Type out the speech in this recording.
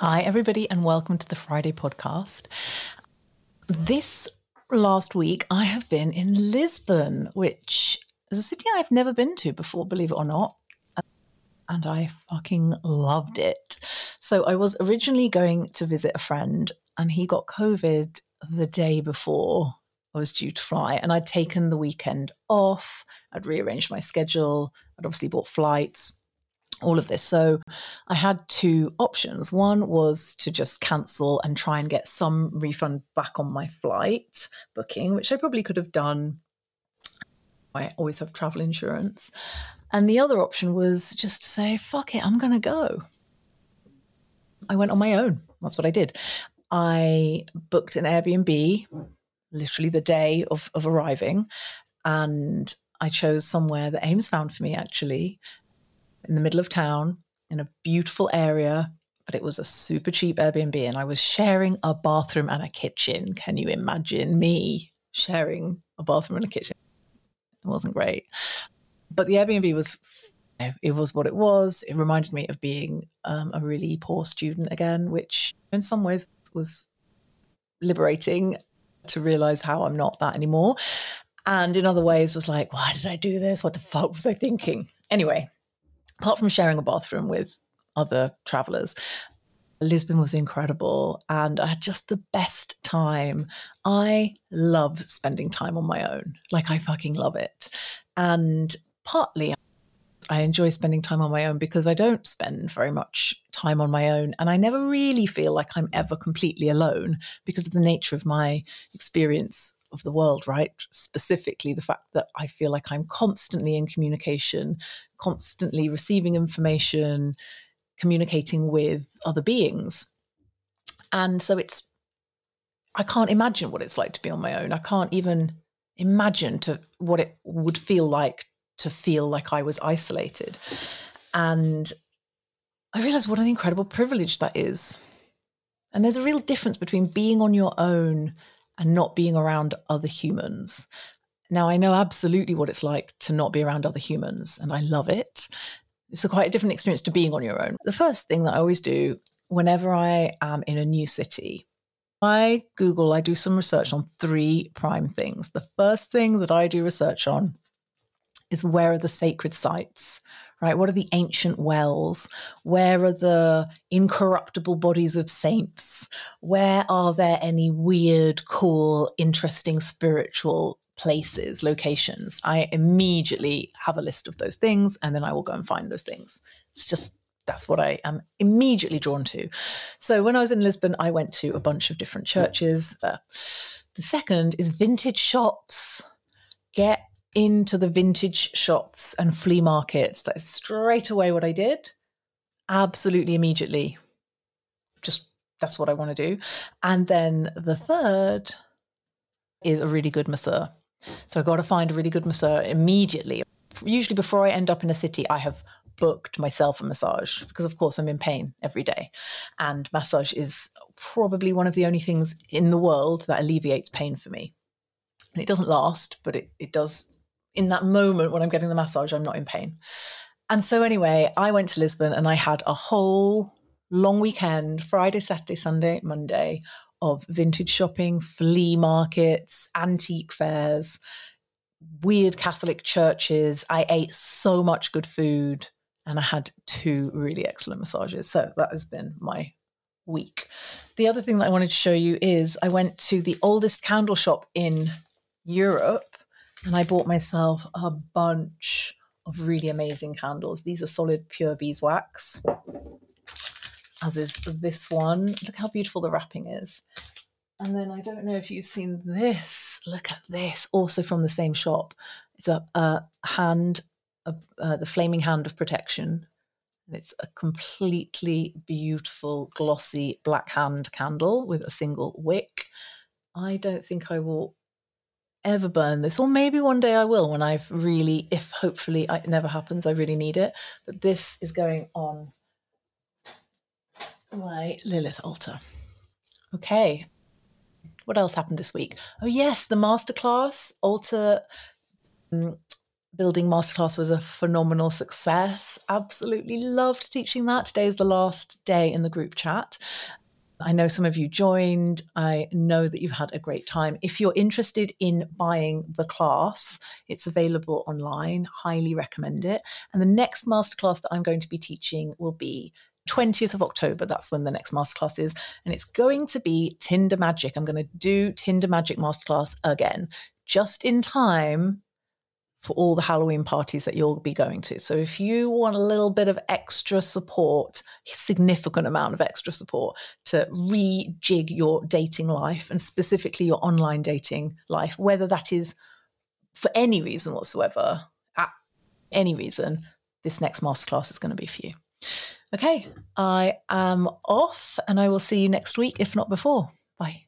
Hi, everybody, and welcome to the Friday podcast. This last week, I have been in Lisbon, which is a city I've never been to before, believe it or not. And I fucking loved it. So, I was originally going to visit a friend, and he got COVID the day before I was due to fly. And I'd taken the weekend off, I'd rearranged my schedule, I'd obviously bought flights all of this. So I had two options. One was to just cancel and try and get some refund back on my flight booking, which I probably could have done. I always have travel insurance. And the other option was just to say, fuck it, I'm going to go. I went on my own. That's what I did. I booked an Airbnb literally the day of, of arriving. And I chose somewhere that Ames found for me, actually, in the middle of town in a beautiful area, but it was a super cheap Airbnb. And I was sharing a bathroom and a kitchen. Can you imagine me sharing a bathroom and a kitchen? It wasn't great. But the Airbnb was, it was what it was. It reminded me of being um, a really poor student again, which in some ways was liberating to realize how I'm not that anymore. And in other ways was like, why did I do this? What the fuck was I thinking? Anyway, apart from sharing a bathroom with other travelers, Lisbon was incredible and I had just the best time. I love spending time on my own. Like, I fucking love it. And partly, I enjoy spending time on my own because I don't spend very much time on my own. And I never really feel like I'm ever completely alone because of the nature of my experience of the world, right? Specifically, the fact that I feel like I'm constantly in communication, constantly receiving information, communicating with other beings. And so it's, I can't imagine what it's like to be on my own. I can't even imagine to what it would feel like to feel like I was isolated. And I realized what an incredible privilege that is. And there's a real difference between being on your own and not being around other humans. Now, I know absolutely what it's like to not be around other humans, and I love it. It's a quite a different experience to being on your own. The first thing that I always do whenever I am in a new city, I Google, I do some research on three prime things. The first thing that I do research on is where are the sacred sites? right? What are the ancient wells? Where are the incorruptible bodies of saints? Where are there any weird, cool, interesting spiritual places, locations? I immediately have a list of those things and then I will go and find those things. It's just that's what I am immediately drawn to. So when I was in Lisbon, I went to a bunch of different churches. Uh, the second is vintage shops. Get into the vintage shops and flea markets. That's straight away what I did. Absolutely immediately. Just that's what I want to do. And then the third is a really good masseur. So I've got to find a really good masseur immediately. Usually, before I end up in a city, I have booked myself a massage because, of course, I'm in pain every day. And massage is probably one of the only things in the world that alleviates pain for me. And it doesn't last, but it, it does in that moment when I'm getting the massage, I'm not in pain. And so, anyway, I went to Lisbon and I had a whole long weekend Friday, Saturday, Sunday, Monday of vintage shopping, flea markets, antique fairs, weird Catholic churches. I ate so much good food and I had two really excellent massages. So, that has been my week. The other thing that I wanted to show you is I went to the oldest candle shop in Europe and I bought myself a bunch of really amazing candles. These are solid pure beeswax, as is this one. Look how beautiful the wrapping is. And then I don't know if you've seen this. Look at this, also from the same shop. It's a, a hand, a, uh, the flaming hand of protection. And it's a completely beautiful, glossy black hand candle with a single wick. I don't think I will ever burn this, or maybe one day I will when I've really, if hopefully it never happens, I really need it. But this is going on my Lilith altar. Okay. What else happened this week? Oh, yes, the masterclass, altar, um, building masterclass was a phenomenal success. Absolutely loved teaching that. Today is the last day in the group chat. I know some of you joined. I know that you've had a great time. If you're interested in buying the class, it's available online. Highly recommend it. And the next masterclass that I'm going to be teaching will be 20th of October. That's when the next masterclass is. And it's going to be Tinder Magic. I'm going to do Tinder Magic masterclass again, just in time for all the Halloween parties that you'll be going to. So if you want a little bit of extra support, significant amount of extra support to rejig your dating life and specifically your online dating life, whether that is for any reason whatsoever, at any reason, this next masterclass is going to be for you. Okay, I am off and I will see you next week, if not before. Bye.